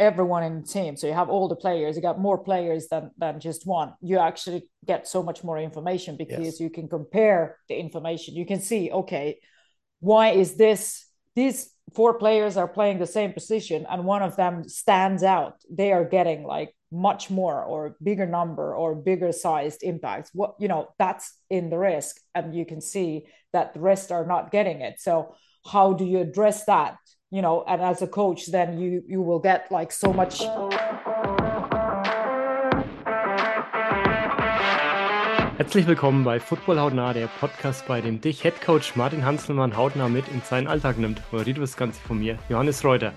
everyone in the team. So you have all the players, you got more players than than just one. You actually get so much more information because yes. you can compare the information. You can see, okay, why is this these four players are playing the same position and one of them stands out. They are getting like much more or bigger number or bigger sized impacts. What you know, that's in the risk. And you can see that the rest are not getting it. So how do you address that? You know and as a coach then you you will get like so much Herzlich willkommen bei Football Hautnah, der Podcast, bei dem dich Head Coach Martin Hanselmann hautnah mit in seinen Alltag nimmt. Moderiert das Ganze von mir, Johannes Reuter.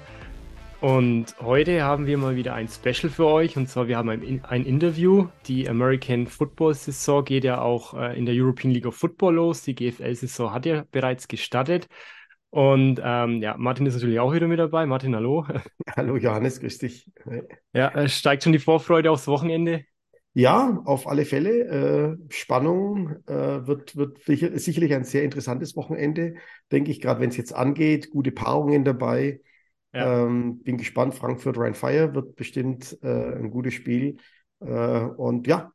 Und heute haben wir mal wieder ein Special für euch. Und zwar, wir haben ein, ein Interview. Die American Football Saison geht ja auch äh, in der European League of Football los. Die GFL-Saison hat ja bereits gestartet. Und ähm, ja, Martin ist natürlich auch wieder mit dabei. Martin, hallo. Hallo Johannes, grüß dich. Ja, äh, steigt schon die Vorfreude aufs Wochenende? Ja, auf alle Fälle. Äh, Spannung äh, wird, wird sicherlich ein sehr interessantes Wochenende, denke ich, gerade wenn es jetzt angeht. Gute Paarungen dabei. Ja. Ähm, bin gespannt. Frankfurt Rhein Fire wird bestimmt äh, ein gutes Spiel. Äh, und ja,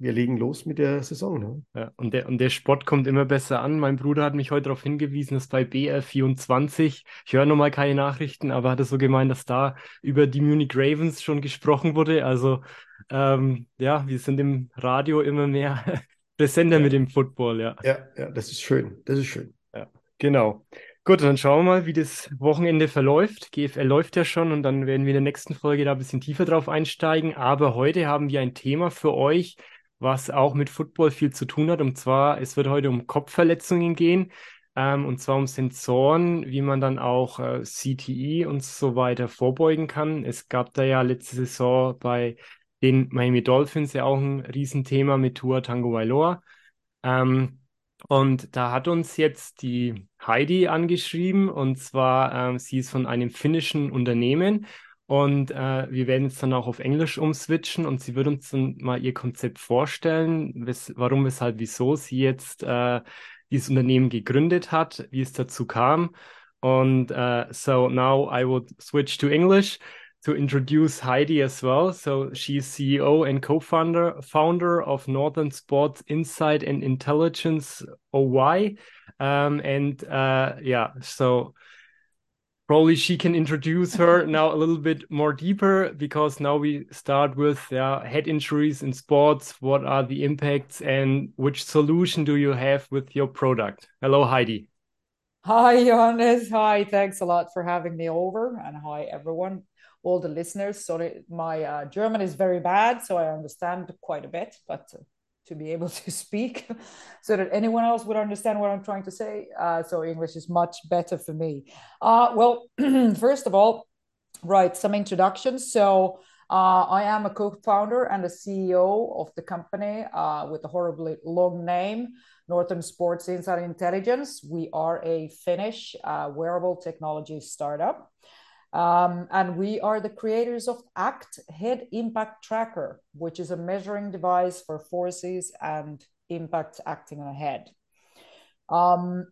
wir legen los mit der Saison. Ne? Ja, und, der, und der Sport kommt immer besser an. Mein Bruder hat mich heute darauf hingewiesen, dass bei BR24, ich höre nochmal keine Nachrichten, aber hat es so gemeint, dass da über die Munich Ravens schon gesprochen wurde. Also ähm, ja, wir sind im Radio immer mehr präsenter ja. mit dem Football, ja. Ja, ja, das ist schön. Das ist schön. Ja, genau. Gut, dann schauen wir mal, wie das Wochenende verläuft. GFL läuft ja schon und dann werden wir in der nächsten Folge da ein bisschen tiefer drauf einsteigen. Aber heute haben wir ein Thema für euch, was auch mit Football viel zu tun hat. Und zwar, es wird heute um Kopfverletzungen gehen. Ähm, und zwar um Sensoren, wie man dann auch äh, CTE und so weiter vorbeugen kann. Es gab da ja letzte Saison bei den Miami Dolphins ja auch ein Riesenthema mit Tua Tango Vailoa. Ähm, und da hat uns jetzt die Heidi angeschrieben und zwar, ähm, sie ist von einem finnischen Unternehmen und äh, wir werden jetzt dann auch auf Englisch umswitchen und sie wird uns dann mal ihr Konzept vorstellen, wes warum, weshalb, wieso sie jetzt äh, dieses Unternehmen gegründet hat, wie es dazu kam. Und uh, so now I would switch to English to introduce Heidi as well. So she's CEO and co-founder founder of Northern Sports Insight and Intelligence OY. Um, and uh, yeah, so probably she can introduce her now a little bit more deeper because now we start with yeah, head injuries in sports. What are the impacts and which solution do you have with your product? Hello, Heidi. Hi, Johannes. Hi, thanks a lot for having me over. And hi, everyone, all the listeners. Sorry, my uh, German is very bad, so I understand quite a bit, but uh, to be able to speak so that anyone else would understand what I'm trying to say. Uh, so English is much better for me. Uh, well, first of all, right, some introductions. So uh, I am a co-founder and a CEO of the company uh, with a horribly long name, Northern Sports Insight Intelligence. We are a Finnish uh, wearable technology startup. Um, and we are the creators of ACT Head Impact Tracker, which is a measuring device for forces and impact acting on a head. Um,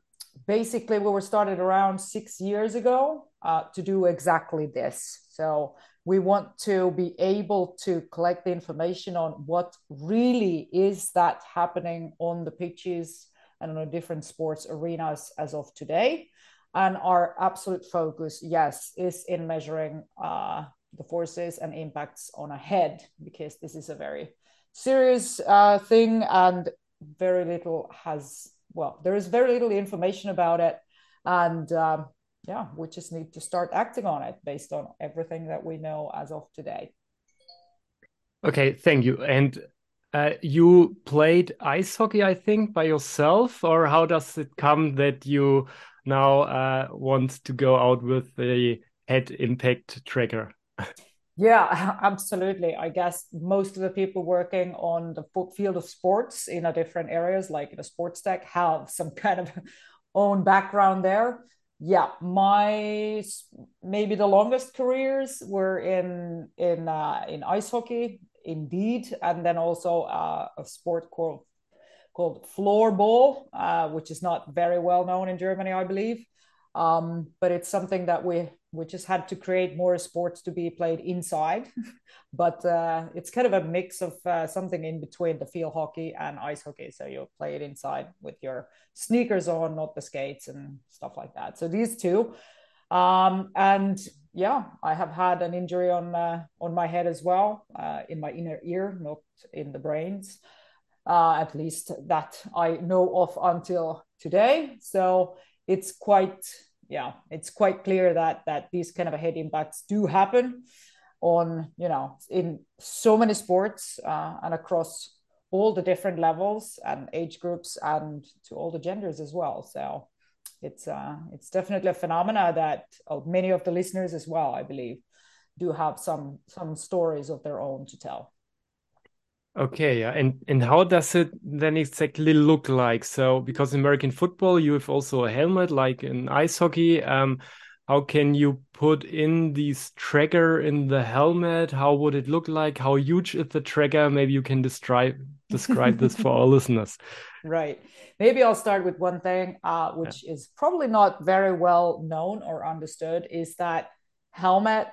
basically, we were started around six years ago uh, to do exactly this. So we want to be able to collect the information on what really is that happening on the pitches and on different sports arenas as of today and our absolute focus, yes, is in measuring uh, the forces and impacts on a head because this is a very serious uh, thing and very little has well there is very little information about it. And um, yeah we just need to start acting on it based on everything that we know as of today. Okay thank you. And uh, you played ice hockey i think by yourself or how does it come that you now uh, wants to go out with the head impact tracker. Yeah, absolutely. I guess most of the people working on the field of sports in a different areas, like a sports tech, have some kind of own background there. Yeah, my maybe the longest careers were in in uh, in ice hockey, indeed, and then also uh, a sport called called floorball, uh, which is not very well known in Germany, I believe. Um, but it's something that we we just had to create more sports to be played inside. but uh, it's kind of a mix of uh, something in between the field hockey and ice hockey. So you play it inside with your sneakers on, not the skates and stuff like that. So these two. Um, and yeah, I have had an injury on uh, on my head as well, uh, in my inner ear, not in the brains. Uh, at least that I know of until today. So it's quite yeah, it's quite clear that that these kind of head impacts do happen on you know in so many sports uh, and across all the different levels and age groups and to all the genders as well. So it's uh, it's definitely a phenomena that uh, many of the listeners as well, I believe, do have some some stories of their own to tell. Okay, yeah. And and how does it then exactly look like? So because in American football you have also a helmet like in ice hockey. Um, how can you put in this tracker in the helmet? How would it look like? How huge is the tracker? Maybe you can describe describe this for our listeners. Right. Maybe I'll start with one thing, uh, which yeah. is probably not very well known or understood, is that helmet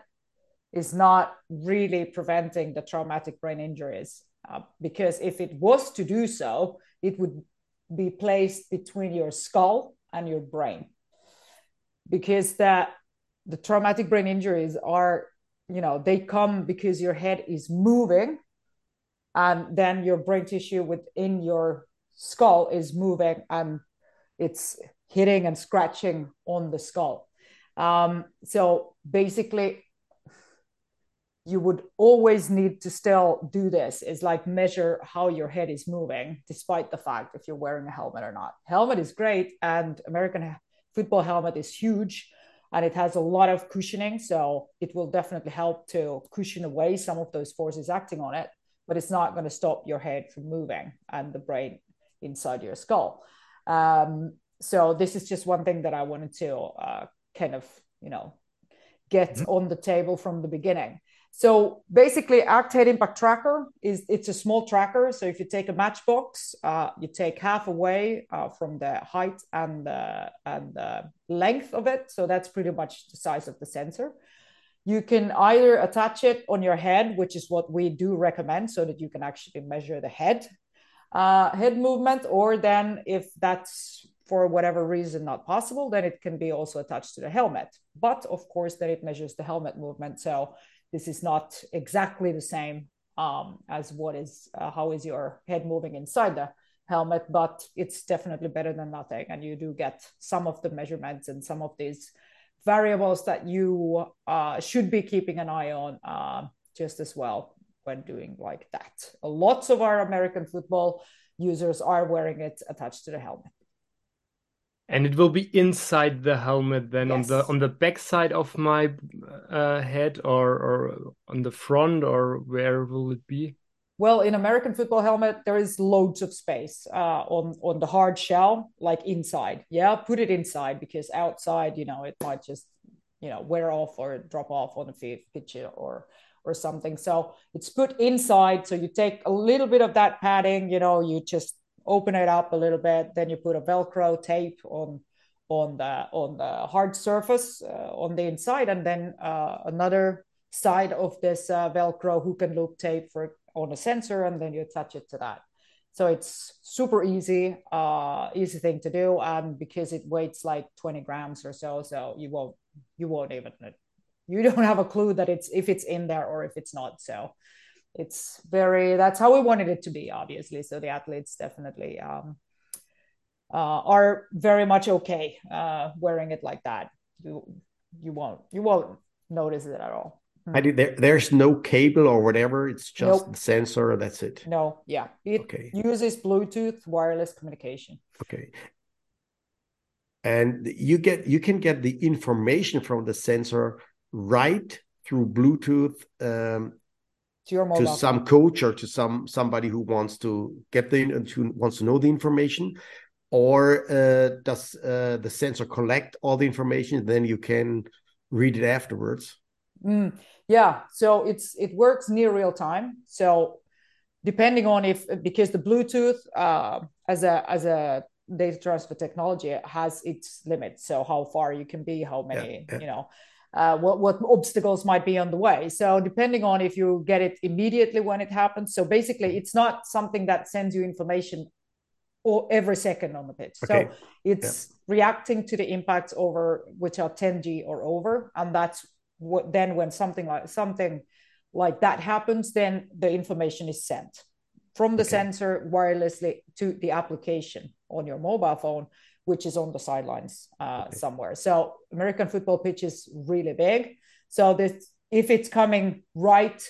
is not really preventing the traumatic brain injuries. Uh, because if it was to do so, it would be placed between your skull and your brain. Because that the traumatic brain injuries are, you know, they come because your head is moving, and then your brain tissue within your skull is moving and it's hitting and scratching on the skull. Um, so basically, you would always need to still do this is like measure how your head is moving despite the fact if you're wearing a helmet or not. Helmet is great and american football helmet is huge and it has a lot of cushioning so it will definitely help to cushion away some of those forces acting on it but it's not going to stop your head from moving and the brain inside your skull. Um, so this is just one thing that i wanted to uh, kind of you know get mm-hmm. on the table from the beginning so basically, Act Head Impact Tracker is it's a small tracker. So if you take a matchbox, uh, you take half away uh, from the height and the and the length of it. So that's pretty much the size of the sensor. You can either attach it on your head, which is what we do recommend, so that you can actually measure the head uh, head movement, or then if that's for whatever reason not possible, then it can be also attached to the helmet. But of course, then it measures the helmet movement. So this is not exactly the same um, as what is uh, how is your head moving inside the helmet, but it's definitely better than nothing. And you do get some of the measurements and some of these variables that you uh, should be keeping an eye on uh, just as well when doing like that. Lots of our American football users are wearing it attached to the helmet. And it will be inside the helmet then yes. on the on the back side of my uh, head or or on the front or where will it be? Well, in American football helmet, there is loads of space uh, on on the hard shell, like inside. Yeah, put it inside because outside, you know, it might just you know wear off or drop off on the pitch or or something. So it's put inside. So you take a little bit of that padding, you know, you just open it up a little bit. Then you put a Velcro tape on on the on the hard surface uh, on the inside, and then uh, another side of this uh, Velcro hook and loop tape for on a sensor, and then you attach it to that. So it's super easy, uh, easy thing to do, and because it weighs like 20 grams or so, so you won't you won't even you don't have a clue that it's if it's in there or if it's not. So it's very that's how we wanted it to be obviously. So the athletes definitely um, uh, are very much okay uh, wearing it like that. You you won't you won't notice it at all. I did, there, there's no cable or whatever. It's just nope. the sensor. That's it. No yeah. It okay. uses bluetooth wireless communication. Okay. And you get you can get the information from the sensor right through bluetooth um, to your mobile to some coach or to some somebody who wants to get the who wants to know the information? Or uh, does uh, the sensor collect all the information then you can read it afterwards? Mm, yeah. So it's it works near real time. So depending on if because the bluetooth uh, as a as a data transfer technology has its limits. So how far you can be, how many, yeah, yeah. you know, uh, what what obstacles might be on the way. So depending on if you get it immediately when it happens. So basically, it's not something that sends you information or every second on the pitch. Okay. So it's yeah. reacting to the impacts over which are 10G or over, and that's what then when something like something like that happens, then the information is sent from the okay. sensor wirelessly to the application on your mobile phone, which is on the sidelines uh, okay. somewhere. So American football pitch is really big. So this, if it's coming right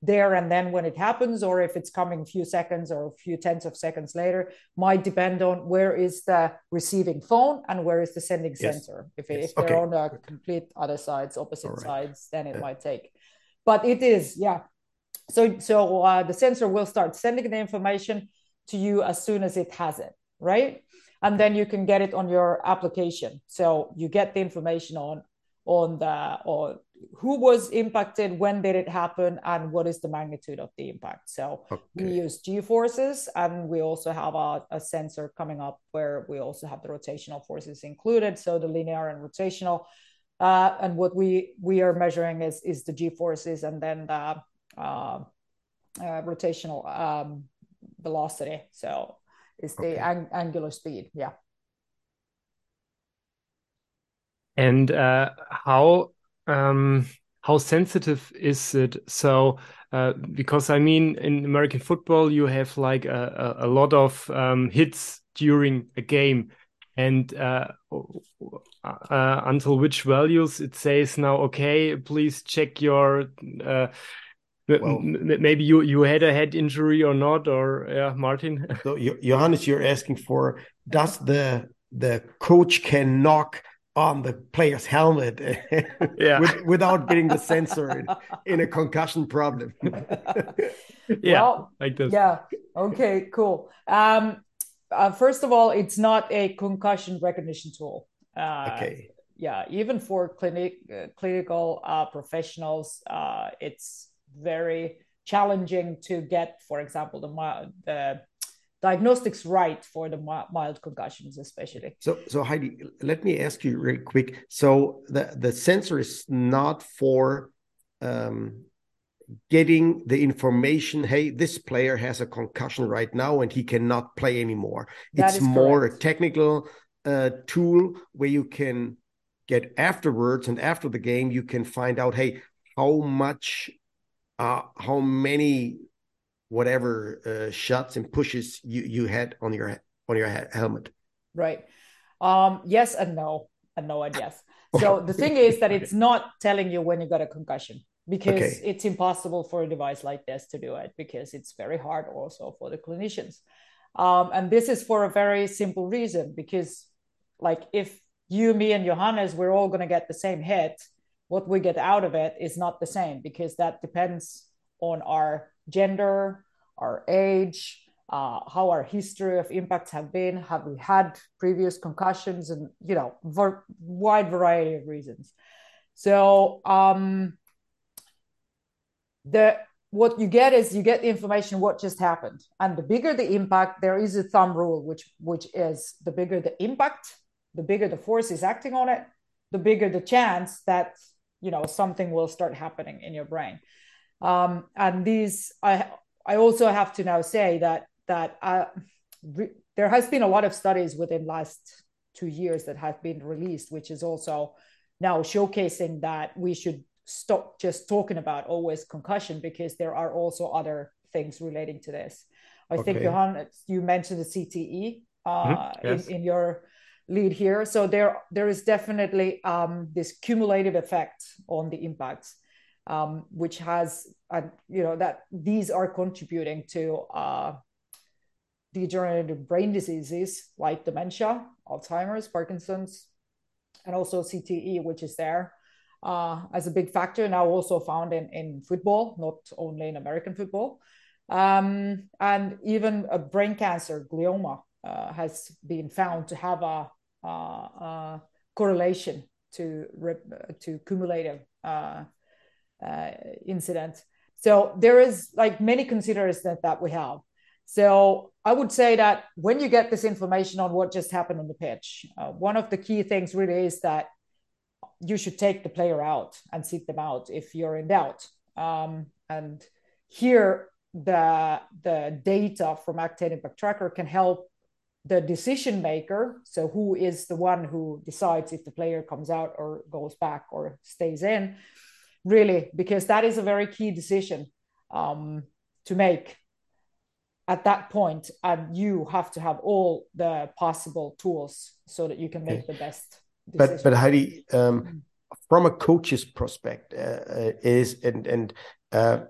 there and then when it happens, or if it's coming a few seconds or a few tenths of seconds later, might depend on where is the receiving phone and where is the sending yes. sensor. If, yes. if they're on the complete other sides, opposite right. sides, then it yeah. might take. But it is, yeah, so, so uh, the sensor will start sending the information to you as soon as it has it, right? And then you can get it on your application. So you get the information on on the or who was impacted, when did it happen, and what is the magnitude of the impact. So okay. we use G forces, and we also have a, a sensor coming up where we also have the rotational forces included. So the linear and rotational. Uh, and what we we are measuring is is the G forces, and then the uh, uh, rotational um, velocity. So it's the okay. ang- angular speed. Yeah. And uh, how um, how sensitive is it? So uh, because I mean, in American football, you have like a, a, a lot of um, hits during a game, and uh, uh, until which values it says now, okay, please check your uh, well, maybe you you had a head injury or not, or yeah, Martin. so, Johannes, you're asking for does the the coach can knock on the player's helmet yeah. with, without getting the sensor in, in a concussion problem. yeah, well, like this. Yeah. Okay. Cool. Um, uh, first of all, it's not a concussion recognition tool. Uh, okay. Yeah, even for clinic uh, clinical uh, professionals, uh, it's very challenging to get, for example, the, the diagnostics right for the mild concussions, especially. So, so Heidi, let me ask you real quick. So the the sensor is not for um, getting the information. Hey, this player has a concussion right now and he cannot play anymore. That it's more correct. a technical uh, tool where you can get afterwards and after the game you can find out. Hey, how much uh, how many whatever uh, shots and pushes you you had on your on your helmet? Right. Um yes and no and no and yes. So the thing is that it's not telling you when you got a concussion because okay. it's impossible for a device like this to do it because it's very hard also for the clinicians. Um, and this is for a very simple reason because like if you me and johannes we're all going to get the same hit what we get out of it is not the same because that depends on our gender, our age, uh, how our history of impacts have been, have we had previous concussions, and you know, for wide variety of reasons. So um, the what you get is you get the information what just happened, and the bigger the impact, there is a thumb rule which which is the bigger the impact, the bigger the force is acting on it, the bigger the chance that you know something will start happening in your brain um, and these i i also have to now say that that uh, re- there has been a lot of studies within last two years that have been released which is also now showcasing that we should stop just talking about always concussion because there are also other things relating to this i okay. think johan you mentioned the cte uh, mm-hmm. yes. in, in your lead here. So there, there is definitely um, this cumulative effect on the impacts, um, which has, uh, you know, that these are contributing to uh, degenerative brain diseases like dementia, Alzheimer's, Parkinson's, and also CTE, which is there uh, as a big factor now also found in, in football, not only in American football. Um, and even a brain cancer, glioma, uh, has been found to have a, a correlation to to cumulative uh, uh, incidents. So there is like many considerations that, that we have. So I would say that when you get this information on what just happened on the pitch, uh, one of the key things really is that you should take the player out and sit them out if you're in doubt. Um, and here, the the data from ACT Head Impact Tracker can help the decision maker. So who is the one who decides if the player comes out or goes back or stays in? Really, because that is a very key decision um, to make at that point, and you have to have all the possible tools so that you can make the best but but Heidi, um, mm. from a coach's perspective, uh, is and and uh,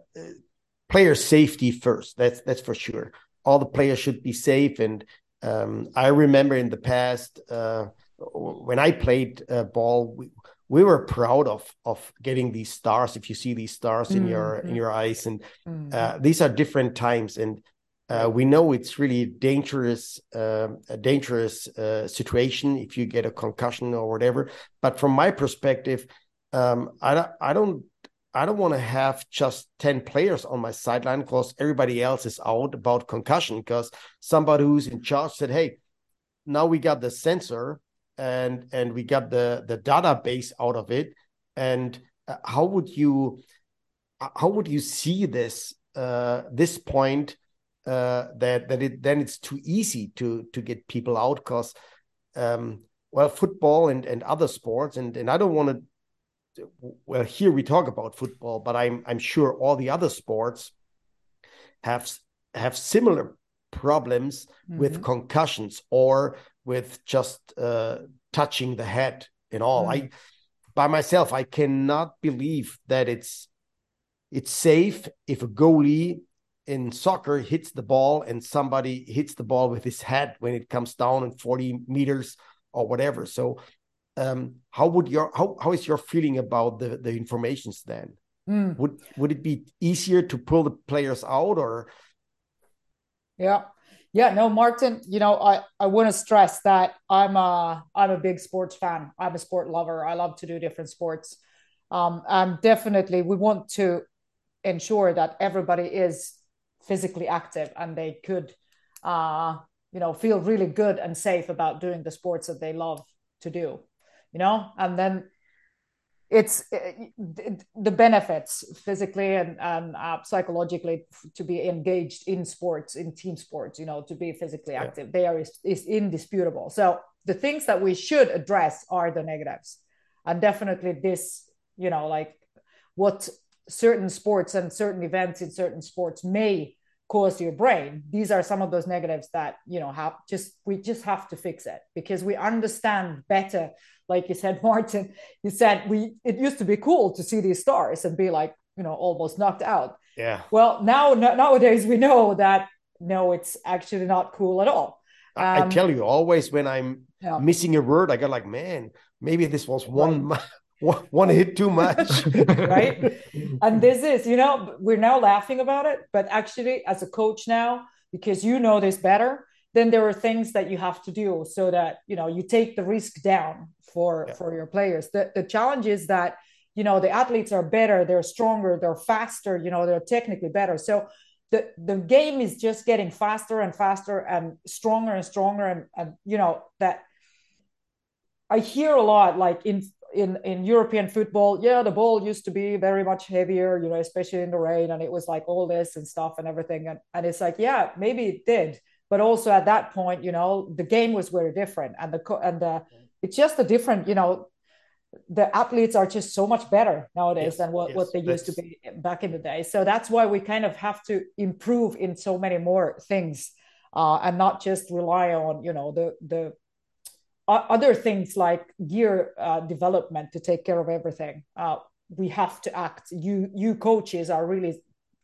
player safety first. That's that's for sure. All the players should be safe. And um, I remember in the past uh, when I played uh, ball, we, we were proud of of getting these stars. If you see these stars mm-hmm. in your in mm-hmm. your eyes, and mm-hmm. uh, these are different times, and uh, we know it's really dangerous, uh, a dangerous uh, situation if you get a concussion or whatever. But from my perspective, um, I I don't, I don't want to have just ten players on my sideline because everybody else is out about concussion. Because somebody who's in charge said, "Hey, now we got the sensor and and we got the the database out of it." And uh, how would you, how would you see this uh, this point? uh, that that it then it's too easy to to get people out because um, well football and and other sports and and I don't want to well here we talk about football but I'm I'm sure all the other sports have have similar problems mm-hmm. with concussions or with just uh, touching the head and all mm-hmm. I by myself I cannot believe that it's it's safe if a goalie in soccer hits the ball and somebody hits the ball with his head when it comes down in 40 meters or whatever so um, how would your how, how is your feeling about the the informations then? Mm. would would it be easier to pull the players out or? Yeah. Yeah no martin you know i i want to stress that i'm a i'm a big sports fan. I'm a sport lover. I love to do different sports. Um and definitely we want to ensure that everybody is physically active and they could uh, you know feel really good and safe about doing the sports that they love to do you know? And then it's it, the benefits physically and, and uh, psychologically to be engaged in sports in team sports you know to be physically active yeah. they are is, is indisputable. So the things that we should address are the negatives. And definitely this you know like what certain sports and certain events in certain sports may cause your brain. These are some of those negatives that you know have just we just have to fix it because we understand better like you said martin you said we it used to be cool to see these stars and be like you know almost knocked out. Yeah. Well now no, nowadays we know that no it's actually not cool at all. Um, I, tell you always when i'm yeah. missing a word i got like man maybe this was one right one hit too much. Right? And this is you know we're now laughing about it but actually as a coach now because you know this better then there are things that you have to do so that you know you take the risk down for yeah. for your players. The, the challenge is that you know the athletes are better they're stronger they're faster you know they're technically better. So the the game is just getting faster and faster and stronger and stronger and, and you know that I hear a lot like in in in European football, yeah, the ball used to be very much heavier, you know, especially in the rain, and it was like all this and stuff and everything, and and it's like, yeah, maybe it did, but also at that point, you know, the game was very different, and the and the it's just a different, you know, the athletes are just so much better nowadays yes, than what, yes, what they used to be back in the day. So that's why we kind of have to improve in so many more things, uh, and not just rely on you know the the other things like gear uh, development to take care of everything. Uh, we have to act. You you coaches are really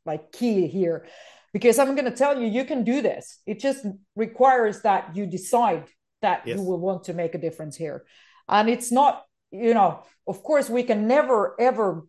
like key here because i'm going to tell you you can do this. It just requires that you decide that yes. you will want to make a difference here. And it's not you know of course we can never ever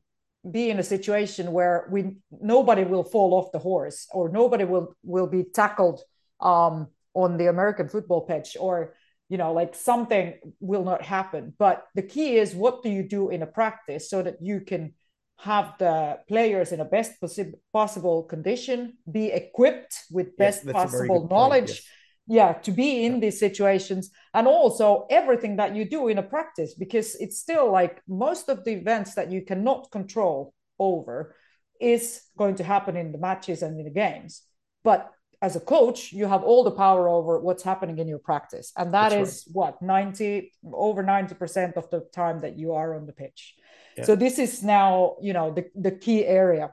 be in a situation where we nobody will fall off the horse or nobody will will be tackled um, on the american football pitch or you know like something will not happen but the key is what do you do in a practice so that you can have the players in a best possi- possible condition, be equipped with best Yes, that's a very possible good point, knowledge. yes. Yeah, to be in these situations, and also everything that you do in a practice, because it's still like most of the events that you cannot control over is going to happen in the matches and in the games. But as a coach, you have all the power over what's happening in your practice, and that That's is what ninety over ninety percent of the time that you are on the pitch. Yeah. So this is now, you know, the, the key area.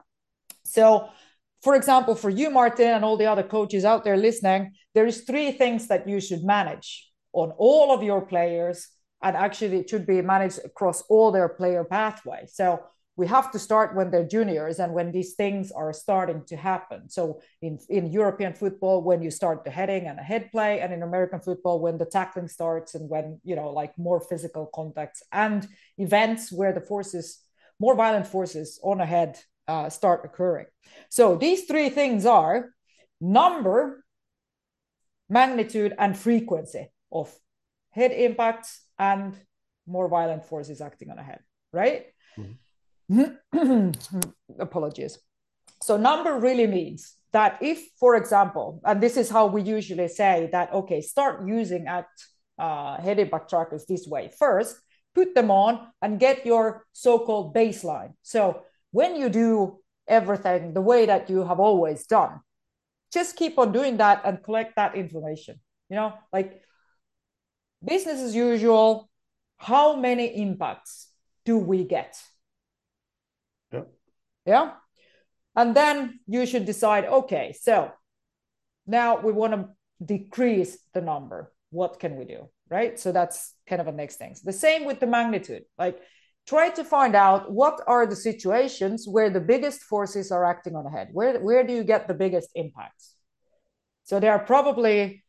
So, for example, for you, Martin, and all the other coaches out there listening, there is three things that you should manage on all of your players, and actually it should be managed across all their player pathway. So we have to start when they're juniors and when these things are starting to happen. So in, in European football, when you start the heading and a head play, and in American football, when the tackling starts and when, you know, like more physical contacts and events where the forces, more violent forces on a head uh, start occurring. So these three things are number, magnitude, and frequency of head impacts and more violent forces acting on a head, right? apologies. So number really means that if, for example, and this is how we usually say that, okay, start using at uh, head impact trackers this way. First, put them on and get your so-called baseline. So when you do everything the way that you have always done, just keep on doing that and collect that information. You know, like business as usual. How many impacts do we get? Yeah. And then you should decide okay, so now we want to decrease the number. What can we do? Right. So that's kind of a next thing. The same with the magnitude. Like try to find out what are the situations where the biggest forces are acting on a head. Where, where do you get the biggest impacts? So there are probably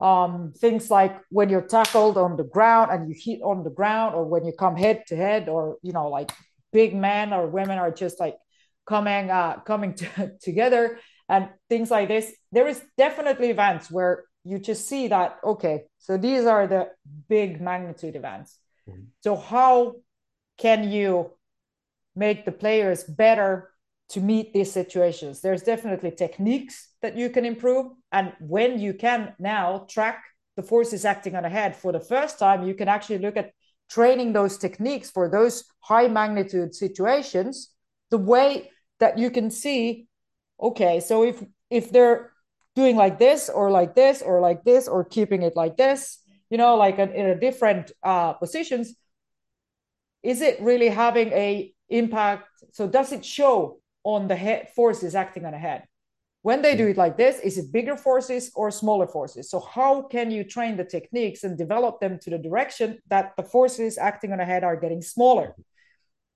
um, things like when you're tackled on the ground and you hit on the ground, or when you come head to head, or you know, like big men or women are just like coming uh, coming to, together and things like this. There is definitely events where you just see that okay so these are the big magnitude events. Mhm. so how can you make the players better to meet these situations? There's definitely techniques that you can improve. And when you can now track the forces acting on a head for the first time you can actually look at training those techniques for those high magnitude situations the way that you can see okay so if if they're doing like this or like this or like this or keeping it like this you know like in, in a different uh, positions is it really having a impact? So does it show on the head forces acting on a head? When they do it like this is it bigger forces or smaller forces? So how can you train the techniques and develop them to the direction that the forces acting on a head are getting smaller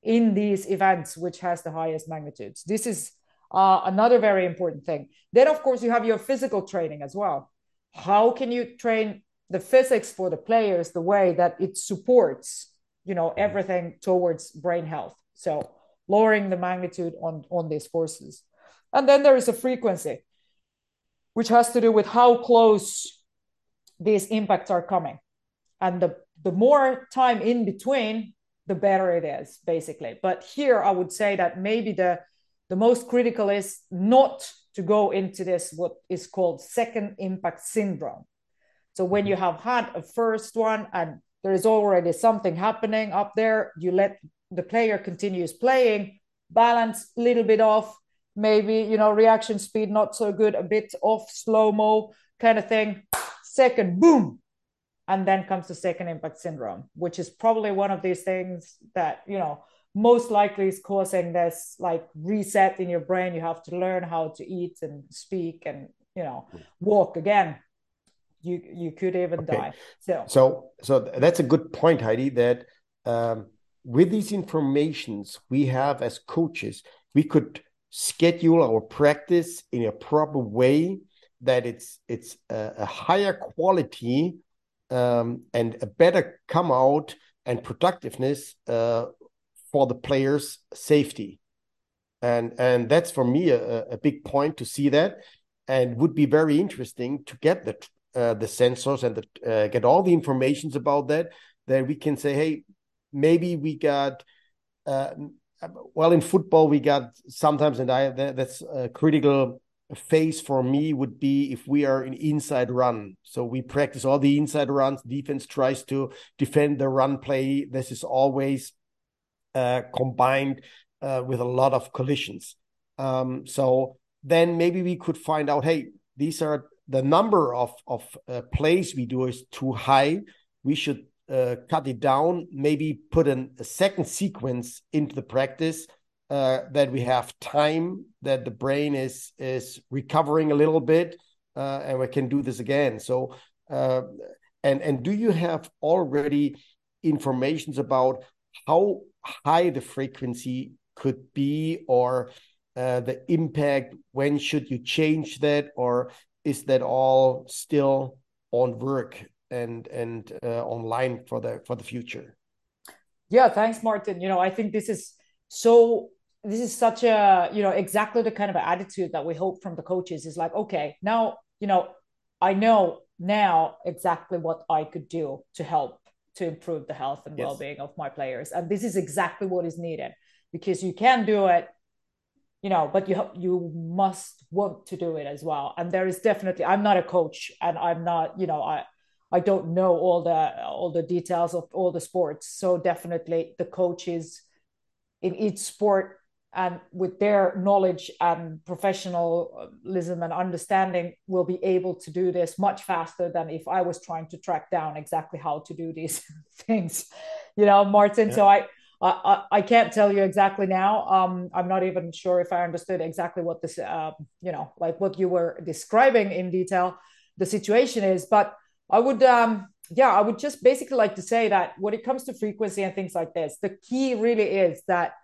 in these events which has the highest magnitudes. This is uh, another very important thing. Then of course you have your physical training as well. How can you train the physics for the players the way that it supports you know everything towards brain health? So lowering the magnitude on on these forces and then there is a frequency, which has to do with how close these impacts are coming. And the, the more time in between, the better it is, basically. But here I would say that maybe the, the most critical is not to go into this, what is called second impact syndrome. So when mm-hmm. you have had a first one and there is already something happening up there, you let the player continues playing, balance a little bit off, maybe you know reaction speed not so good a bit off slow mo kind of thing second boom and then comes the second impact syndrome which is probably one of these things that you know most likely is causing this like reset in your brain. You have to learn how to eat and speak and you know walk again. You you could even Okay. die. So So, so that's a good point, Heidi, that um, with these informations we have as coaches, we could schedule our practice in a proper way that it's it's a, a higher quality um, and a better come out and productiveness uh, for the players' safety. And and that's for me a, a big point to see that, and would be very interesting to get the uh, the sensors and the, uh, get all the informations about that. That we can say, hey, maybe we got uh, well, in football, we got sometimes, and I that, that's a critical phase for me would be if we are an inside run. So we practice all the inside runs. Defense tries to defend the run play. This is always uh, combined uh, with a lot of collisions. Um, so then maybe we could find out, hey, these are the number of of uh, plays we do is too high. We should uh, cut it down. Maybe put an, a second sequence into the practice uh, that we have time that the brain is is recovering a little bit, uh, and we can do this again. So, uh, and and do you have already informations about how high the frequency could be, or uh, the impact? When should you change that, or is that all still on work and and uh, online for the for the future? Yeah, thanks, Martin. You know, I think this is so this is such a you know exactly the kind of attitude that we hope from the coaches is like okay now you know i know now exactly what i could do to help to improve the health and yes. well-being of my players. And this is exactly what is needed because you can do it you know but you you must want to do it as well. And there is definitely i'm not a coach and i'm not you know i i don't know all the all the details of all the sports. So definitely the coaches in each sport and with their knowledge and professionalism and understanding will be able to do this much faster than if i was trying to track down exactly how to do these things you know martin yeah. so I, I i can't tell you exactly now um i'm not even sure if i understood exactly what this uh, you know like what you were describing in detail the situation is but i would um yeah i would just basically like to say that when it comes to frequency and things like this the key really is that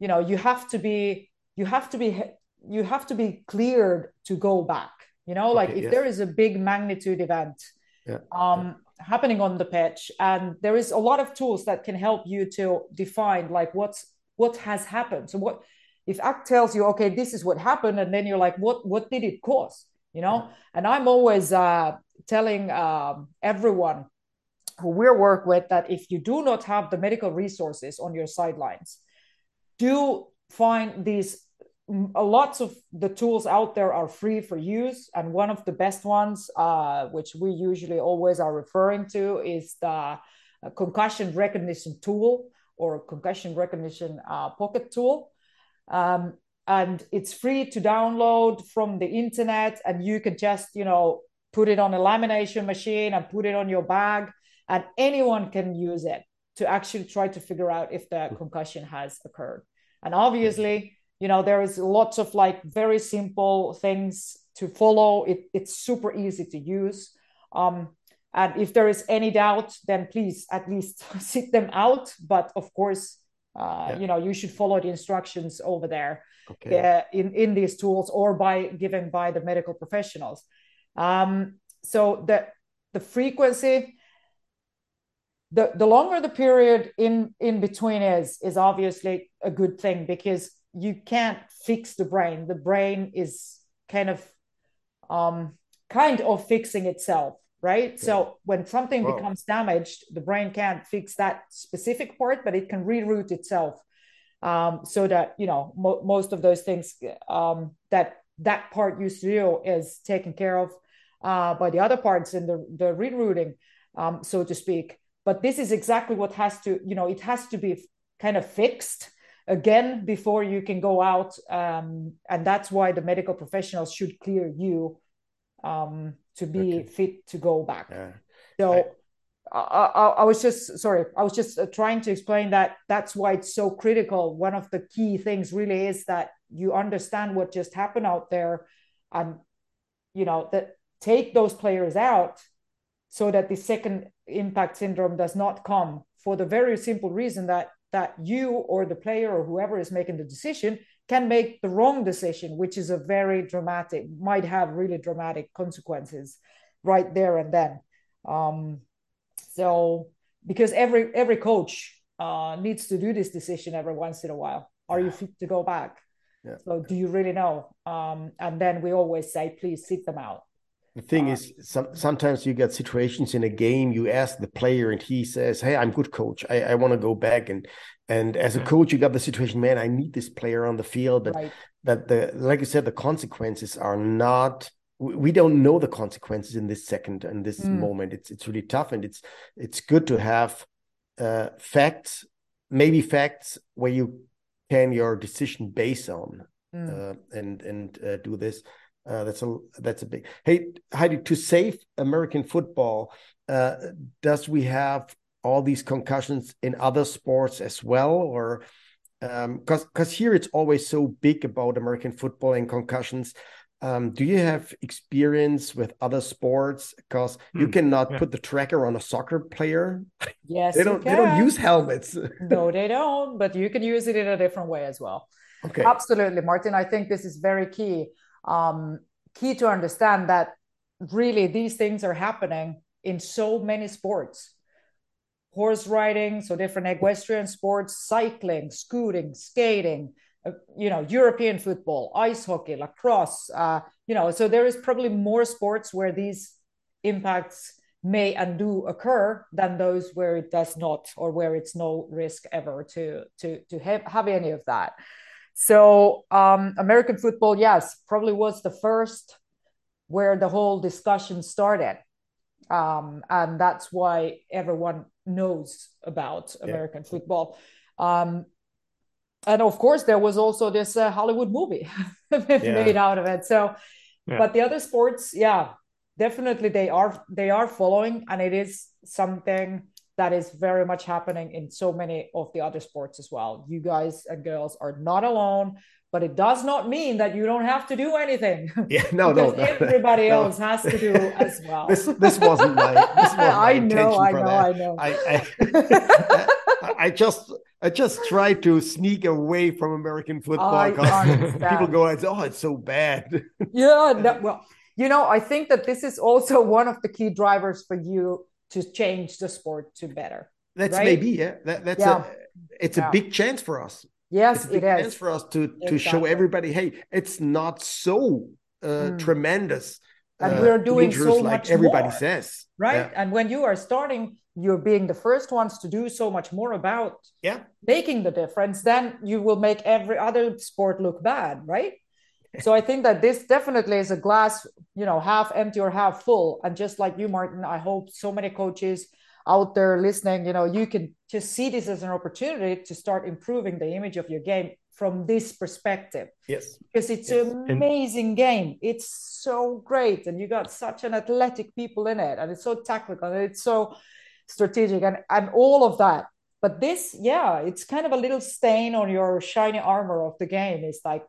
you know you have to be you have to be you have to be cleared to go back you know like if yes. there is a big magnitude event yeah. um yeah. happening on the pitch and there is a lot of tools that can help you to define like what's what has happened so what if act tells you okay this is what happened and then you're like what what did it cause you know yeah. and i'm always uh telling um, everyone who we work with that if you do not have the medical resources on your sidelines do find these lots of the tools out there are free for use. And one of the best ones uh, which we usually always are referring to is the uh, concussion recognition tool or concussion recognition uh, pocket tool. Um, and it's free to download from the internet and you can just you know put it on a lamination machine and put it on your bag and anyone can use it to actually try to figure out if the concussion has occurred and obviously, you know, there is lots of like very simple things to follow. It, it's super easy to use. Um, and if there is any doubt, then please at least sit them out. But of course, uh, yeah. you know, you should follow the instructions over there okay. uh, in, in these tools or by given by the medical professionals. Um, so the the frequency the the longer the period in in between is is obviously a good thing because you can't fix the brain the brain is kind of um kind of fixing itself right yeah. so when something wow. becomes damaged the brain can't fix that specific part but it can reroute itself um, so that you know mo- most of those things um, that that part used to do is taken care of uh, by the other parts in the the rerouting um, so to speak but this is exactly what has to you know it has to be kind of fixed again before you can go out um, and that's why the medical professionals should clear you um, to be okay. fit to go back yeah. so I, I, I, was just sorry i was just uh, trying to explain that that's why it's so critical one of the key things really is that you understand what just happened out there and you know that take those players out so that the second impact syndrome does not come for the very simple reason that that you or the player or whoever is making the decision can make the wrong decision which is a very dramatic might have really dramatic consequences right there and then. Um, so because every every coach uh, needs to do this decision every once in a while. Are you fit to go back? Yeah. so do you really know? Um, and then we always say please sit them out the thing uh, is, some, sometimes you get situations in a game. You ask the player, and he says, "Hey, I'm good, coach. I, I want to go back." And And as a coach, you got the situation, man, I need this player on the field, but right. that the like you said, the consequences are not we don't know the consequences in this second and this mm. moment. It's it's really tough, and it's it's good to have uh, facts, maybe facts where you can your decision based on, mm. uh, and and uh, do this. Uh, that's a that's a big. Hey Heidi, to save American football, uh, does we have all these concussions in other sports as well, or because um, because here it's always so big about American football and concussions. Um, do you have experience with other sports? Because you hmm, cannot yeah. put the tracker on a soccer player. Yes, they don't. They don't use helmets. no, they don't. But you can use it in a different way as well. Okay. Absolutely, Martin. I think this is very key. Um, key to understand that really these things are happening in so many sports. Horse riding, so different equestrian sports, cycling, scooting, skating, uh, you know, European football, ice hockey, lacrosse, uh, you know, so there is probably more sports where these impacts may and do occur than those where it does not or where it's no risk ever to to to have, have any of that so um, american football yes probably was the first where the whole discussion started um, and that's why everyone knows about American yeah. football. Um, and of course, there was also this uh, Hollywood movie made out of it. So, yeah. but the other sports, yeah, definitely they are they are following, and it is something that is very much happening in so many of the other sports as well. You guys and girls are not alone but it does not mean that you don't have to do anything. Yeah, no, no, no, everybody no. else has to do as well. this this wasn't my. This wasn't my I know, I know. I know. I, I, I, just I just try to sneak away from American football because people go, "Oh, it's so bad." yeah, no, well, you know, I think that this is also one of the key drivers for you to change the sport to better. That's right? maybe yeah. That, that's yeah. a it's yeah. a big chance for us Yes, it's a big it chance for us to exactly. to show everybody, hey, it's not so uh, mm. tremendous. And uh, we're doing so like much everybody more, says, right? And when you are starting, you're being the first ones to do so much more about yeah making the difference. Then you will make every other sport look bad, right? So I think that this definitely is a glass, you know, half empty or half full. And just like you, Martin, I hope so many coaches out there listening, you know, you can just see this as an opportunity to start improving the image of your game from this perspective. Yes. Because it's yes. an amazing game. It's so great. And you got such an athletic people in it. And it's so tactical and it's so strategic and, and all of that. But this, yeah, it's kind of a little stain on your shiny armor of the game. It's like,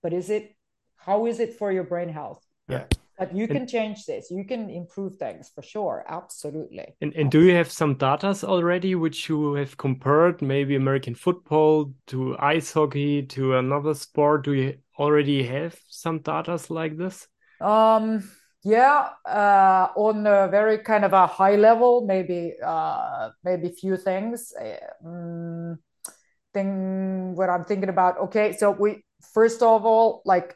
but is it, how is it for your brain health? Yeah. But you can change this. You can improve things for sure. Absolutely. And, and do you have some data already which you have compared, maybe American football to ice hockey to another sport? Do you already have some data like this? Um, yeah, uh, on a very kind of a high level, maybe uh, maybe few things. Um, thing what I'm thinking about. Okay, so we first of all like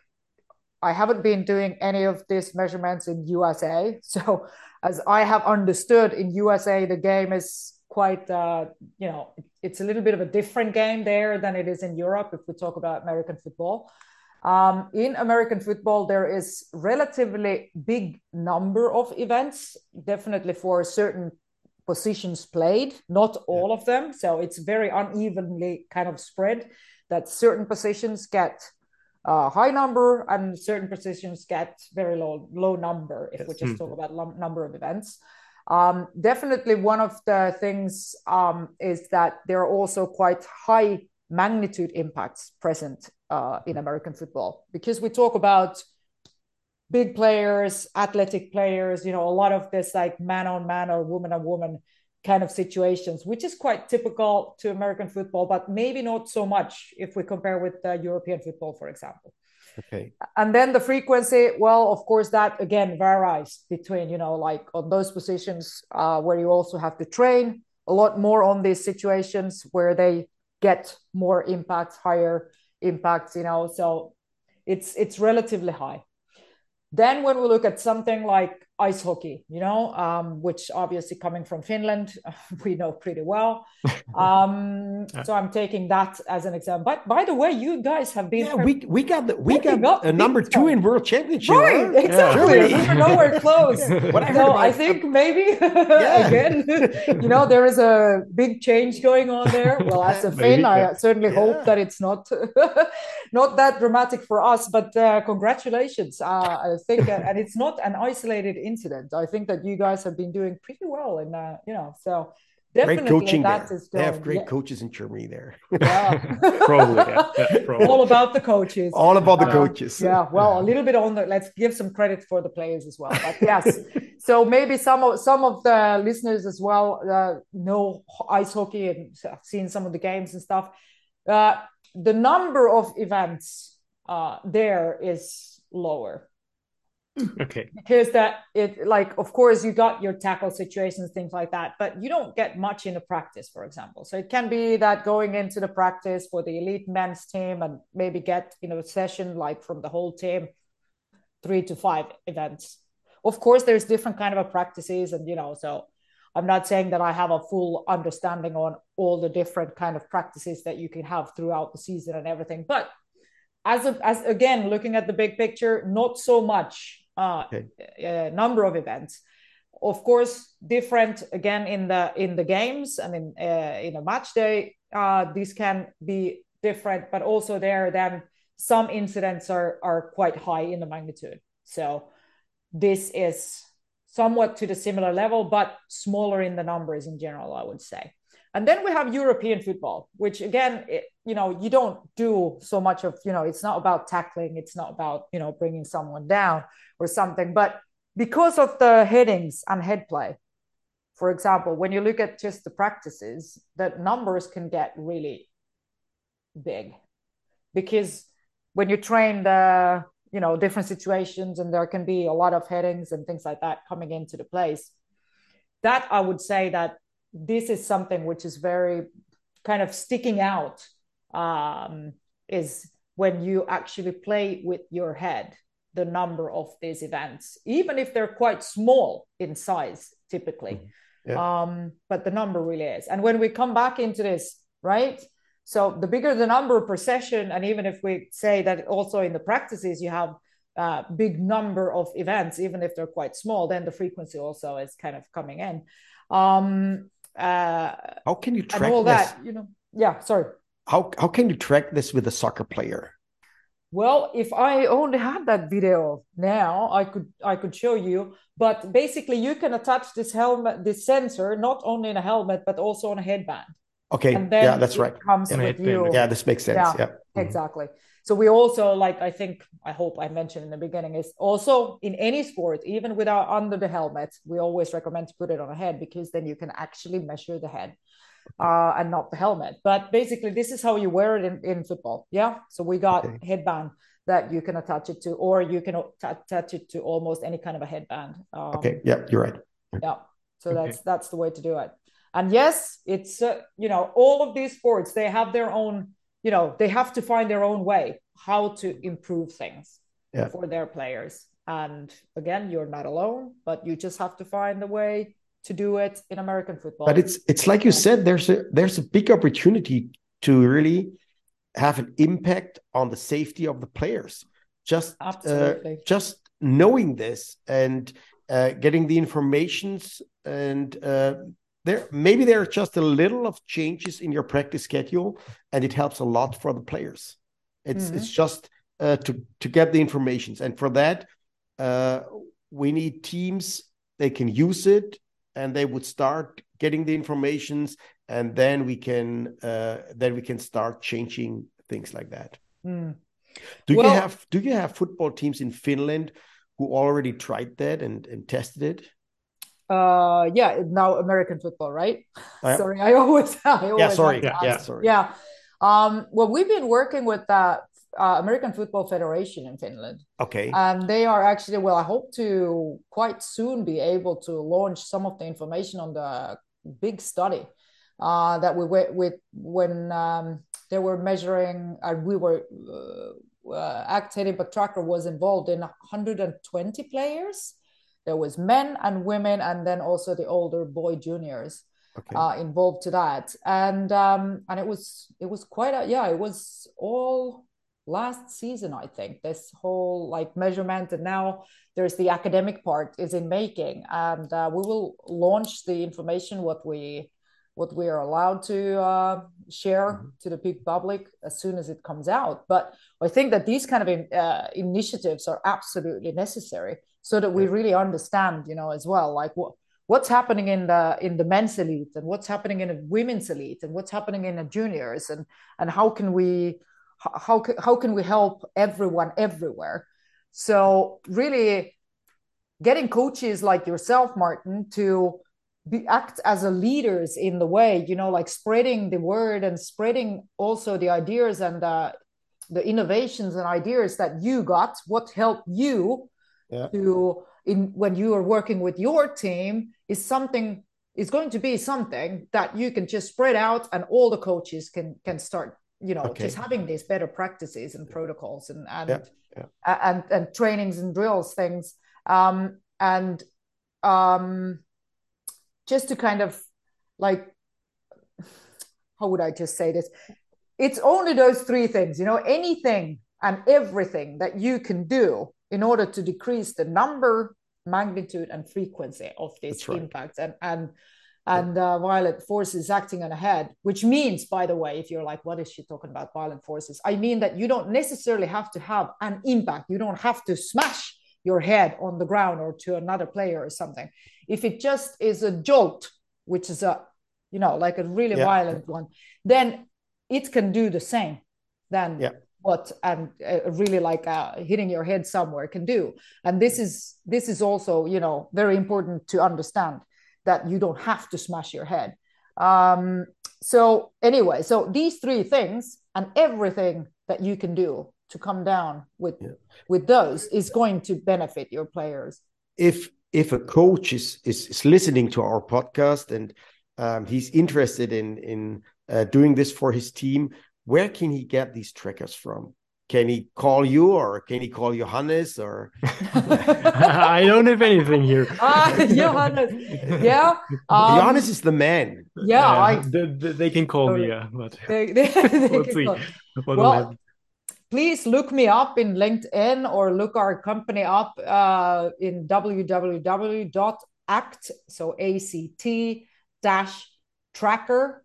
I haven't been doing any of these measurements in USA. So as I have understood in USA, the game is quite, uh, you know, it's a little bit of a different game there than it is in Europe if we talk about American football. Um, in American football, there is relatively big number of events, definitely for certain positions played, not all yeah. of them. So it's very unevenly kind of spread that certain positions get uh, high number and certain positions get very low low number if yes. we just mm. talk about l- number of events um, definitely one of the things um, is that there are also quite high magnitude impacts present uh, in american football because we talk about big players athletic players you know a lot of this like man on man or woman on woman kind of situations, which is quite typical to American football, but maybe not so much if we compare with uh, European football, for example. Okay. And then the frequency, well, of course, that again varies between, you know, like on those positions uh, where you also have to train a lot more on these situations where they get more impacts, higher impacts, you know. So it's it's relatively high. Then when we look at something like ice hockey, you know, um, which obviously coming from Finland, we know pretty well. Um, so I'm taking that as an example. But by the way, you guys have been yeah, we we got the we got a number two in world championship. Right, right? exactly. Yeah. We're nowhere close. what I, so I think maybe again, you know, there is a big change going on there. Well, as a Finn, I certainly yeah. hope that it's not not that dramatic for us. But uh, congratulations, uh, I think, uh, and it's not an isolated incident. I think that you guys have been doing pretty well in that, you know, so Definitely great coaching there. They have great yeah. coaches in Germany there. Yeah. probably, yeah. yeah probably, All about the coaches. All about the uh, coaches. Yeah. Well, a little bit on the. Let's give some credit for the players as well. But yes, so maybe some of some of the listeners as well uh, know ice hockey and have seen some of the games and stuff. Uh, the number of events uh, there is lower okay. Because that it like of course you got your tackle situations things like that but you don't get much in the practice for example. So it can be that going into the practice for the elite men's team and maybe get you know a session like from the whole team three to five events. Of course there's different kind of practices and you know so i'm not saying that i have a full understanding on all the different kind of practices that you can have throughout the season and everything but as a, as again looking at the big picture not so much uh, okay. a number of events. Of course, different again in the in the games and in uh, in a match day. Uh, these can be different, but also there then some incidents are are quite high in the magnitude. So this is somewhat to the similar level, but smaller in the numbers in general, I would say. And then we have European football, which again, it, you know, you don't do so much of, you know, it's not about tackling, it's not about, you know, bringing someone down or something. But because of the headings and head play, for example, when you look at just the practices, the numbers can get really big because when you train the, you know, different situations and there can be a lot of headings and things like that coming into the place. That I would say that this is something which is very kind of sticking out um, is when you actually play with your head the number of these events even if they're quite small in size typically mm-hmm. yeah. um, but the number really is and when we come back into this right so the bigger the number per session and even if we say that also in the practices you have a big number of events even if they're quite small then the frequency also is kind of coming in um, uh, how can you track all this? that? You know, yeah. Sorry. How how can you track this with a soccer player? Well, if I only had that video now, I could I could show you. But basically, you can attach this helmet, this sensor, not only in a helmet but also on a headband. Okay. yeah, that's right. Comes yeah. with you. Yeah, this makes sense. Yeah, yeah. Mm-hmm. So we also like I think I hope I mentioned in the beginning is also in any sport, even without under the helmet, we always recommend to put it on a head because then you can actually measure the head uh, and not the helmet. But basically, this is how you wear it in, in football. Yeah. So we got okay. headband that you can attach it to, or you can attach it to almost any kind of a headband. Um, okay. Yeah, you're right. Yeah. So okay. that's that's the way to do it. And yes, it's uh, you know all of these sports they have their own you know they have to find their own way how to improve things yeah. for their players. And again you're not alone but you just have to find a way to do it in american football. But it's it's like you said there's a there's a big opportunity to really have an impact on the safety of the players. Just uh, just knowing this and uh, getting the informations and uh, there maybe there are just a little of changes in your practice schedule and it helps a lot for the players. It's mm-hmm. it's just uh, to to get the informations. And for that uh, we need teams. They can use it and they would start getting the informations and then we can uh, then we can start changing things like that. Mm. do well, you have do you have football teams in finland who already tried that and, and tested it uh yeah now american football right? Uh, sorry i always, I always yeah sorry yeah, yeah sorry. Yeah. Um well we've been working with the uh, american football federation in finland. Okay. And they are actually well i hope to quite soon be able to launch some of the information on the big study uh that we went with when um they were measuring and we were uh, uh, acting but tracker was involved in 120 players there was men and women and then also the older boy juniors okay. uh, involved to that. And um, and it was it was quite a yeah it was all last season i think this whole like measurement. And now there's the academic part is in making. And uh, we will launch the information what we what we are allowed to uh, share mm-hmm. to the big public as soon as it comes out. But i think that these kind of in, uh, initiatives are absolutely necessary so that we really understand you know as well like what what's happening in the in the men's elite and what's happening in the women's elite and what's happening in the juniors and and how can we how, how can we help everyone everywhere? So really getting coaches like yourself martin to be, act as a leaders in the way you know like spreading the word and spreading also the ideas and the, the innovations and ideas that you got what helped you yeah. to in when you are working with your team is something is going to be something that you can just spread out and all the coaches can can start you know okay. just having these better practices and protocols and and yeah. Yeah. and and trainings and drills things um and um just to kind of like how would i just say this it's only those three things you know anything and everything that you can do in order to decrease the number, magnitude, and frequency of these right. impacts and and and uh, violent forces acting on a head, which means, by the way, if you're like, what is she talking about, violent forces? I mean that you don't necessarily have to have an impact. You don't have to smash your head on the ground or to another player or something. If it just is a jolt, which is a, you know, like a really yeah. violent one, then it can do the same. Then yeah what and uh, really like uh, hitting your head somewhere can do. And this is this is also you know very important to understand that you don't have to smash your head. Um, so anyway so these three things and everything that you can do to come down with yeah. with those is going to benefit your players. If if a coach is is, is listening to our podcast and um, he's interested in in uh, doing this for his team where can he get these trackers from? Can he call you or can he call Johannes or? I don't have anything here. Ah, Johannes. Yeah. Um, Johannes is the man. Yeah. I, they, they, can call me, yeah. But they, they, we'll see. Well, please look me up in LinkedIn or look our company up uh, in www.act, so A-C-T dash tracker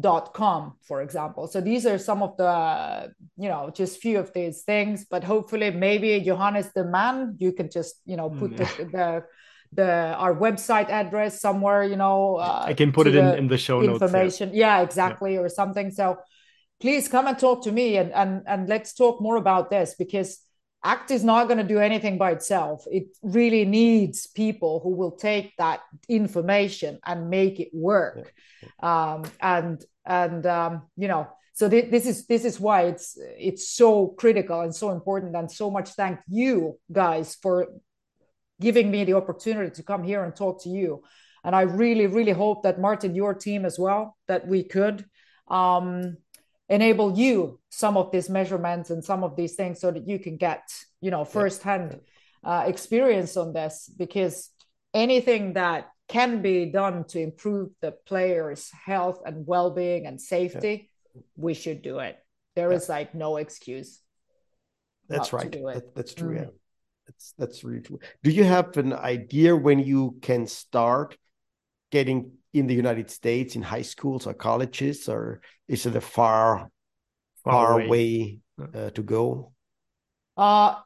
dot com for example so these are some of the you know just few of these things but hopefully maybe johannes the man you can just you know put the, mm. the the our website address somewhere you know uh, i can put it in, in the show information notes, yeah. yeah exactly yeah. or something so please come and talk to me and and and let's talk more about this because act is not going to do anything by itself. It really needs people who will take that information and make it work. Yeah. um, and and um, you know so th- this is this is why it's it's so critical and so important. And so much thank you guys for giving me the opportunity to come here and talk to you. And i really really hope that martin your team as well that we could. Um, enable you some of these measurements and some of these things so that you can get you know firsthand uh, experience on this because anything that can be done to improve the players health and well-being and safety yeah. we should do it. There yeah. is like no excuse that's right. that, that's true mm. yeah. That's that's really true. Do you have an idea when you can start getting in the United States in high schools or colleges, or is it a far, far, far way, uh, to go? Uh,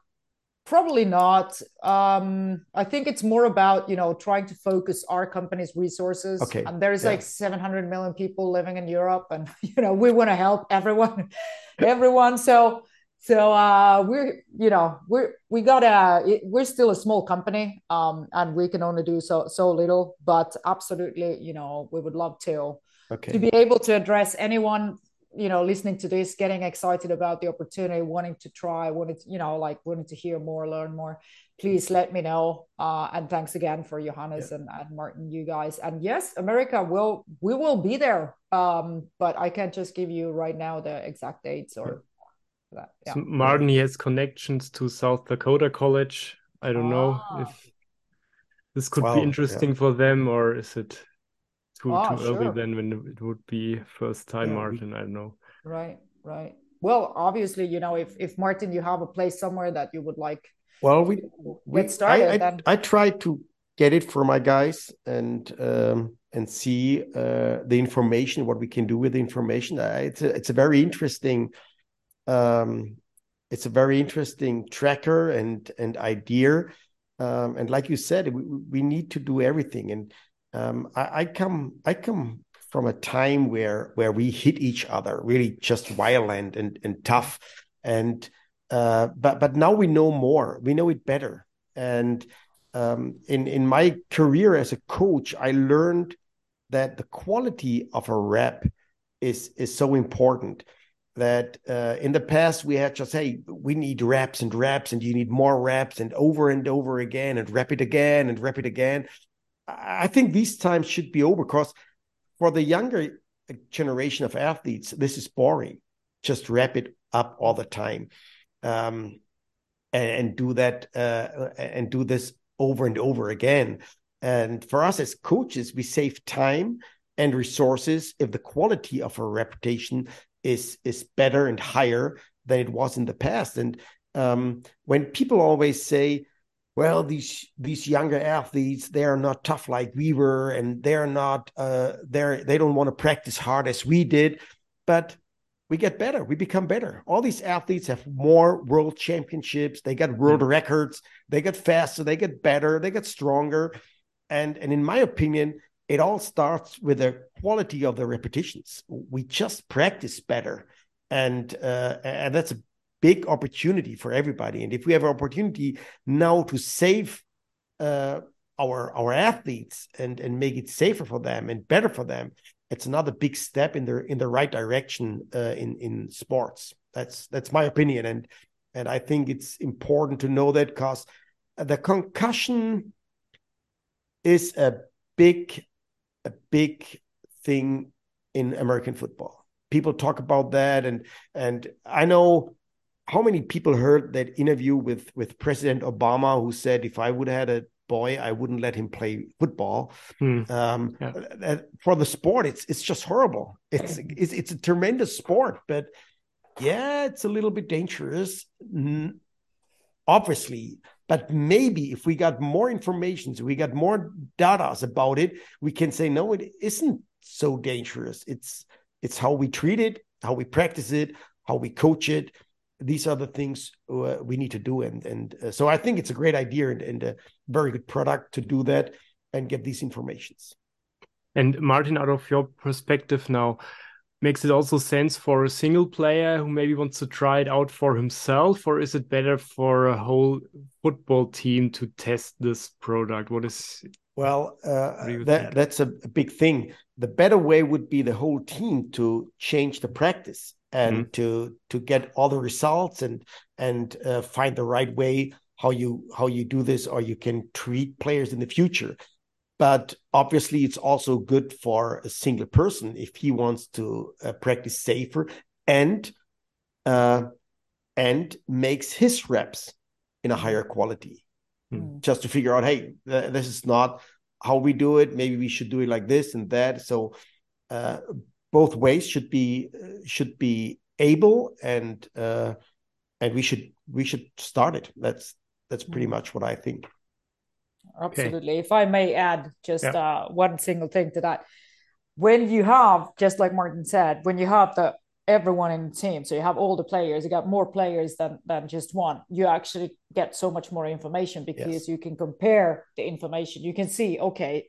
probably not. Um, I think it's more about you know trying to focus our company's resources. Okay. And there's yeah. like 700 million people living in Europe, and you know we want to help everyone, everyone. So so uh, we're you know we're we got a we're still a small company um, and we can only do so so little but absolutely you know we would love to okay. to be able to address anyone you know listening to this getting excited about the opportunity wanting to try wanting to, you know like wanting to hear more learn more please let me know uh, and thanks again for johannes yeah. and, and martin you guys and yes america will we will be there um, but i can't just give you right now the exact dates or that. Yeah. So Martin he has connections to South Dakota College. I don't know ah. if this could be interesting yeah. for them, or is it too oh, too sure. early then when it would be first time yeah, Martin? We... I don't know. Right, right. Well, obviously, you know, if if Martin, you have a place somewhere that you would like. Well, we we started. I, I, then... I try to get it for my guys and um, and see uh, the information, what we can do with the information. Uh, it's a, it's a very interesting. Um, it's a very interesting tracker and and idea. Um, and like you said we, we need to do everything. And um, I, I, come i come from a time where where we hit each other really just violent and and tough. And uh, but but now we know more. We know it better. And um, in in my career as a coach i learned that the quality of a rep is is so important that uh, in the past we had just hey we need reps and reps and you need more reps and over and over again and rep it again and rep it again. I think these times should be over because for the younger generation of athletes this is boring. Just wrap it up all the time um, and, and, do that uh, and do this over and over again. And for us as coaches we save time and resources if the quality of our reputation is is better and higher than it was in the past. And um, when people always say, "Well, these these younger athletes, they are not tough like we were, and they're not uh, they're they don't want to practice hard as we did," but we get better. We become better. All these athletes have more world championships. They got world mm-hmm. records. They get faster. They get better. They get stronger. And and in my opinion, it all starts with the quality of the repetitions. We just practice better, and uh, and that's a big opportunity for everybody. And if we have an opportunity now to save uh, our our athletes and and make it safer for them and better for them, it's another big step in the in the right direction uh, in in sports. That's that's my opinion, and and I think it's important to know that because the concussion is a big a big thing in American football. People talk about that, and and I know how many people heard that interview with with President Obama, who said, "If I would have had a boy, I wouldn't let him play football." Hmm. Um, yeah. For the sport, it's it's just horrible. It's it's it's a tremendous sport, but yeah, it's a little bit dangerous. Obviously, but maybe if we got more information, so we got more data about it, we can say no, it isn't so dangerous. It's it's how we treat it, how we practice it, how we coach it. These are the things uh, we need to do, and and uh, so I think it's a great idea and, and a very good product to do that and get these informations. And Martin, out of your perspective now, makes it also sense for a single player who maybe wants to try it out for himself or is it better for a whole football team to test this product? What is well uh, that, that's a big thing. The better way would be the whole team to change the practice and mm -hmm. to to get all the results and and uh, find the right way how you how you do this or you can treat players in the future but obviously it's also good for a single person if he wants to uh, practice safer and uh, and makes his reps in a higher quality. Mm. just to figure out hey th- this is not how we do it. Maybe we should do it like this and that. So uh, both ways should be should be able and uh, and we should we should start it. That's that's pretty hmm. much what i think absolutely. Okay. If I may add just yeah. uh, one single thing to that, when you have just like Martin said, when you have the everyone in the team, so you have all the players, you got more players than than just one. You actually get so much more information because yes. you can compare the information. You can see, okay,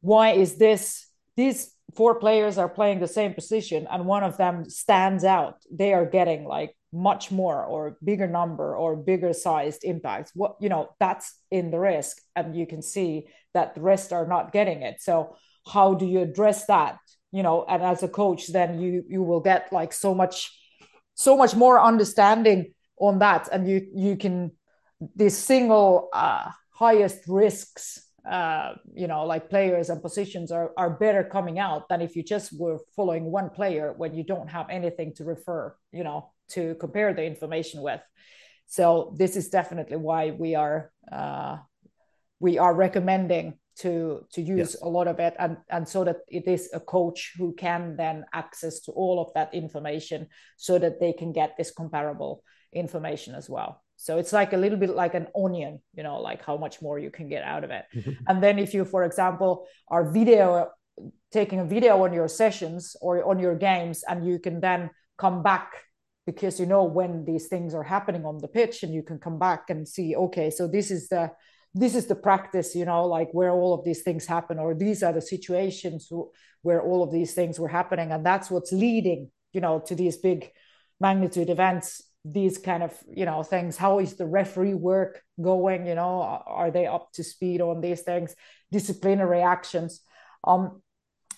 why is this? These four players are playing the same position, and one of them stands out. They are getting like much more or bigger number or bigger sized impacts. What you know that's in the risk and you can see that the rest are not getting it. So how do you address that you know? And as a coach then you you will get like so much so much more understanding on that and you you can the single uh, highest risks uh, you know, like players and positions are, are better coming out than if you just were following one player when you don't have anything to refer, you know, to compare the information with. So this is definitely why we are uh, we are recommending to to use yes. a lot of it and and so that it is a coach who can then access to all of that information so that they can get this comparable information as well so it's like a little bit like an onion you know like how much more you can get out of it and then if you for example are video taking a video on your sessions or on your games and you can then come back because you know when these things are happening on the pitch and you can come back and see okay so this is the this is the practice you know like where all of these things happen or these are the situations where all of these things were happening. And that's what's leading you know to these big magnitude events these kind of you know things. How is the referee work going? You know are they up to speed on these things? Disciplinary actions. Um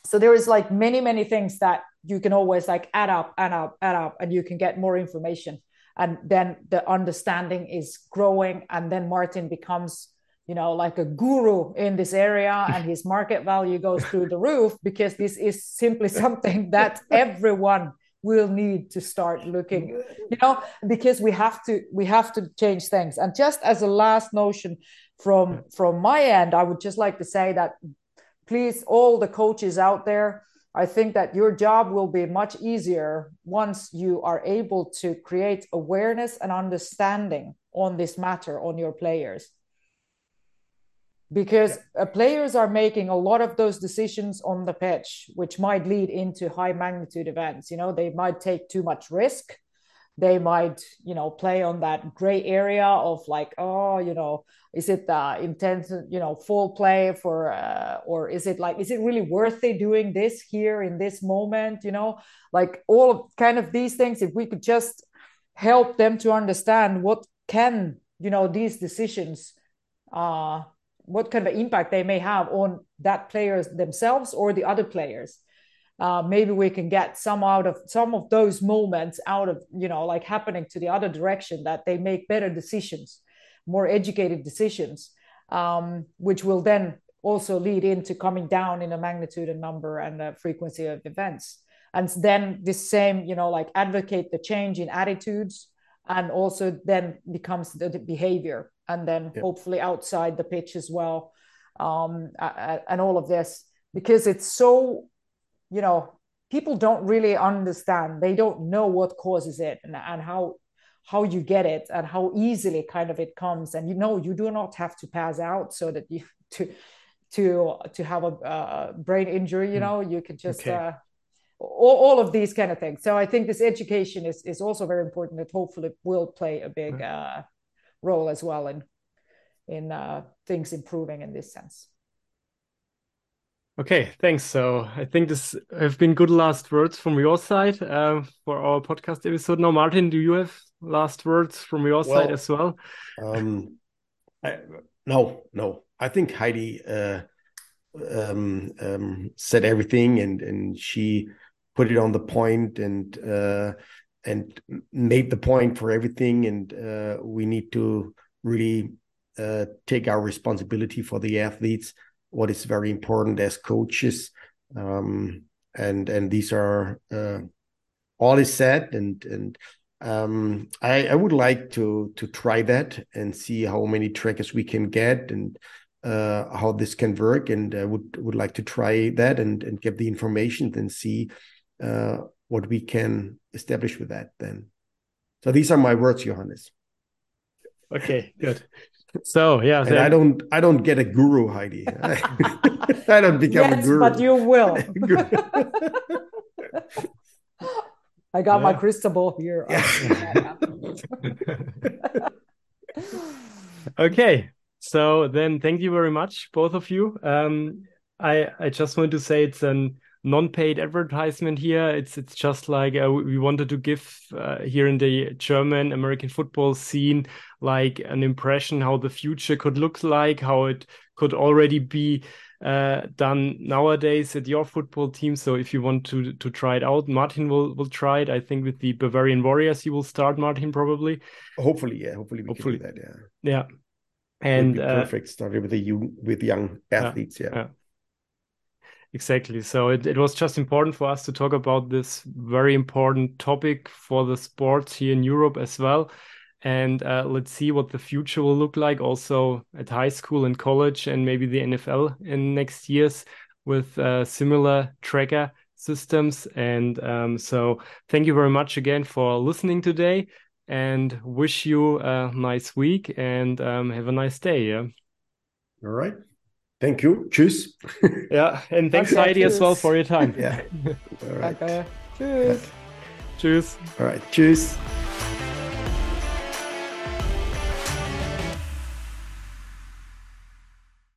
so there is like many many things that you can always like add up add up add up and you can get more information. And then the understanding is growing and then martin becomes you know like a guru in this area and his market value goes through the roof because this is simply something that everyone will need to start looking you know because we have to we have to change things. And just as a last notion from from my end i would just like to say that please all the coaches out there i think that your job will be much easier once you are able to create awareness and understanding on this matter on your players because yeah. uh, players are making a lot of those decisions on the pitch which might lead into high magnitude events you know they might take too much risk they might you know play on that gray area of like oh you know is it uh, intense you know full play for uh, or is it like is it really worth it doing this here in this moment you know? Like all of kind of these things if we could just help them to understand what can you know these decisions uh what kind of impact they may have on that players themselves or the other players uh, maybe we can get some out of some of those moments out of you know like happening to the other direction that they make better decisions more educated decisions um, which will then also lead into coming down in a magnitude and number and the frequency of events and then this same you know like advocate the change in attitudes and also then becomes the behavior and then yep. hopefully outside the pitch as well um, and all of this because it's so you know people don't really understand they don't know what causes it and, and how how you get it and how easily kind of it comes and you know you do not have to pass out so that you to to to have a, a brain injury you hmm. know you can just okay. uh, all, all of these kind of things so i think this education is is also very important that hopefully will play a big uh, role as well in in uh, things improving in this sense. Okay, thanks. So I think this have been good last words from your side uh, for our podcast episode. Now, Martin, do you have last words from your well, side as well? Um, I, no, no. I think Heidi uh, um, um, said everything, and and she put it on the point, and uh, and made the point for everything. And uh, we need to really uh, take our responsibility for the athletes. What is very important as coaches, um, and and these are uh, all is said. And and um, I, I would like to to try that and see how many trackers we can get and uh, how this can work. And I would would like to try that and and get the information and see uh, what we can establish with that then. So these are my words, Johannes. Okay, good. So yeah, and I don't I don't get a guru, Heidi. I don't become yes, a guru. But you will. I got yeah. my crystal ball here. Yeah. okay. So then thank you very much, both of you. Um I I just want to say it's an non-paid advertisement here. It's it's just like uh, we wanted to give uh, here in the German American football scene like an impression how the future could look like, how it could already be uh, done nowadays at your football team. So if you want to to try it out, Martin will will try it. I think with the Bavarian Warriors, he will start. Martin probably. Hopefully, yeah. Hopefully, we Hopefully. can do that. Yeah. Yeah. And uh, perfect. Started with the young with young athletes. yeah. yeah. Exactly. So it, it was just important for us to talk about this very important topic for the sports here in Europe as well. and uh, let's see what the future will look like also at high school and college and maybe the NFL in next years with uh, similar tracker systems. And um, so thank you very much again for listening today and wish you a nice week and um, have a nice day. Yeah. All right. Thank you. Tschüss. yeah. And thanks, okay, Heidi, as well for your time. yeah. All right. Tschüss. Tschüss. All right. Tschüss.